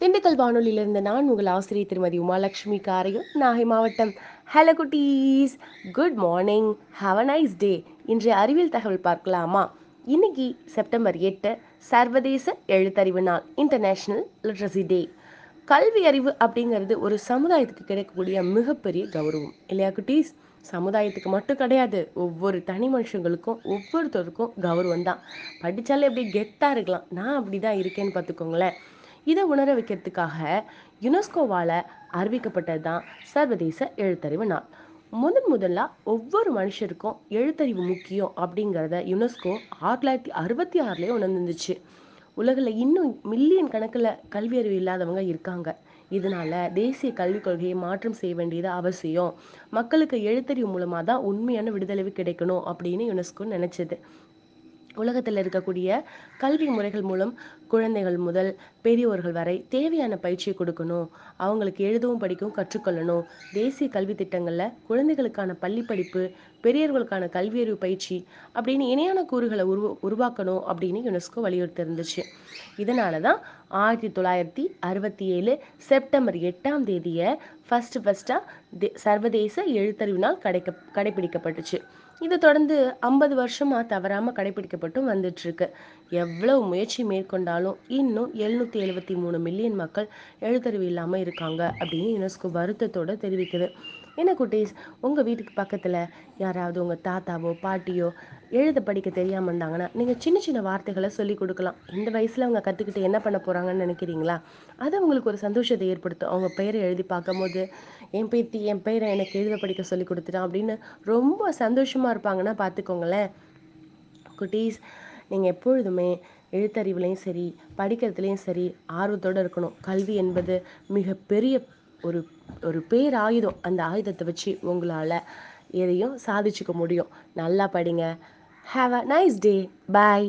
திண்டுக்கல் வானொலியிலிருந்து நான் உங்கள் ஆசிரியர் திருமதி உமாலட்சுமி காரையும் நாகை மாவட்டம் ஹலோ குட்டீஸ். Good morning have a nice day இன்றைய அறிவியல் தகவல் பார்க்கலாமா? இன்னைக்கு செப்டம்பர் எட்டு சர்வதேச எழுத்தறிவு நாள் இன்டர்நேஷ்னல் லிட்ரஸி டே கல்வி அறிவு அப்படிங்கிறது ஒரு சமுதாயத்துக்கு கிடைக்கக்கூடிய மிகப்பெரிய கௌரவம் இல்லையா குட்டீஸ்? சமுதாயத்துக்கு மட்டும் கிடையாது ஒவ்வொரு தனி மனுஷங்களுக்கும் ஒவ்வொருத்தருக்கும் கௌரவம் தான் படித்தாலே எப்படி கெத்தாக இருக்கலாம். நான் அப்படி தான் இருக்கேன்னு பார்த்துக்கோங்களேன். இதை உணர வைக்கிறதுக்காக யுனெஸ்கோவால் அறிவிக்கப்பட்டது தான் சர்வதேச எழுத்தறிவு நாள். முதன் முதலாக ஒவ்வொரு மனுஷருக்கும் எழுத்தறிவு முக்கியம் அப்படிங்கிறத யுனெஸ்கோ ஆயிரத்தி தொள்ளாயிரத்தி அறுபத்தி ஆறுலேயே உணர்ந்துருந்துச்சு. உலகில் இன்னும் மில்லியன் கணக்கில் கல்வி அறிவு இல்லாதவங்க இருக்காங்க. இதனால தேசிய கல்விக் கொள்கையை மாற்றம் செய்ய வேண்டியது அவசியம். மக்களுக்கு எழுத்தறிவு மூலமாக தான் உண்மையான விடுதலை கிடைக்கணும் அப்படின்னு யுனெஸ்கோ நினைச்சது. உலகத்தில் இருக்கக்கூடிய கல்வி முறைகள் மூலம் குழந்தைகள் முதல் பெரியோர்கள் வரை தேவையான பயிற்சியை கொடுக்கணும். அவங்களுக்கு எழுதவும் படிக்கவும் கற்றுக்கொள்ளணும். தேசிய கல்வி திட்டங்களில் குழந்தைகளுக்கான பள்ளி படிப்பு பெரியவர்களுக்கான கல்வியறிவு பயிற்சி அப்படின்னு இணையான கூறுகளை உருவ உருவாக்கணும் அப்படின்னு யுனெஸ்கோ வலியுறுத்தி இருந்துச்சு இதனால தான் ஆயிரத்தி தொள்ளாயிரத்தி அறுபத்தி ஏழு செப்டம்பர் எட்டாம் தேதியை ஃபஸ்ட்டு ஃபஸ்ட்டாக சர்வதேச எழுத்தறிவு நாள் கடைக்க கடைபிடிக்கப்பட்டுச்சு இதை தொடர்ந்து ஐம்பது வருஷமா தவறாமல் கடைபிடிக்கப்பட்டும் வந்துட்டுருக்கு எவ்வளவு முயற்சி மேற்கொண்டாலும் இன்னும் எழுநூத்தி எழுபத்தி மூணு மில்லியன் மக்கள் எழுத்தறிவு இல்லாமல் இருக்காங்க அப்படின்னு யுனெஸ்கோ வருத்தத்தோட தெரிவிக்குது. என்ன குட்டீஸ்? உங்கள் வீட்டுக்கு பக்கத்தில் யாராவது உங்கள் தாத்தாவோ பாட்டியோ எழுத படிக்க தெரியாமல் இருந்தாங்கன்னா நீங்கள் சின்ன சின்ன வார்த்தைகளை சொல்லி கொடுக்கலாம். இந்த வயசில் அவங்க கற்றுக்கிட்டு என்ன பண்ண போகிறாங்கன்னு நினைக்கிறீங்களா? அது அவங்களுக்கு ஒரு சந்தோஷத்தை ஏற்படுத்தும். அவங்க பெயரை எழுதி பார்க்கும்போது என் பேத்தி என் பெயரை எனக்கு எழுத படிக்க சொல்லி கொடுத்துட்டான் அப்படின்னு ரொம்ப சந்தோஷமாக இருப்பாங்கன்னா பார்த்துக்கோங்களேன். குட்டீஸ் நீங்கள் எப்பொழுதுமே எழுத்தறிவுலையும் சரி படிக்கிறதுலையும் சரி ஆர்வத்தோடு இருக்கணும். கல்வி என்பது மிகப்பெரிய ஒரு ஒரு பேர் ஆயுதம். அந்த ஆயுதத்தை வச்சு உங்களால் எதையும் சாதிச்சுக்க முடியும். நல்லா படிங்க. Have a nice day bye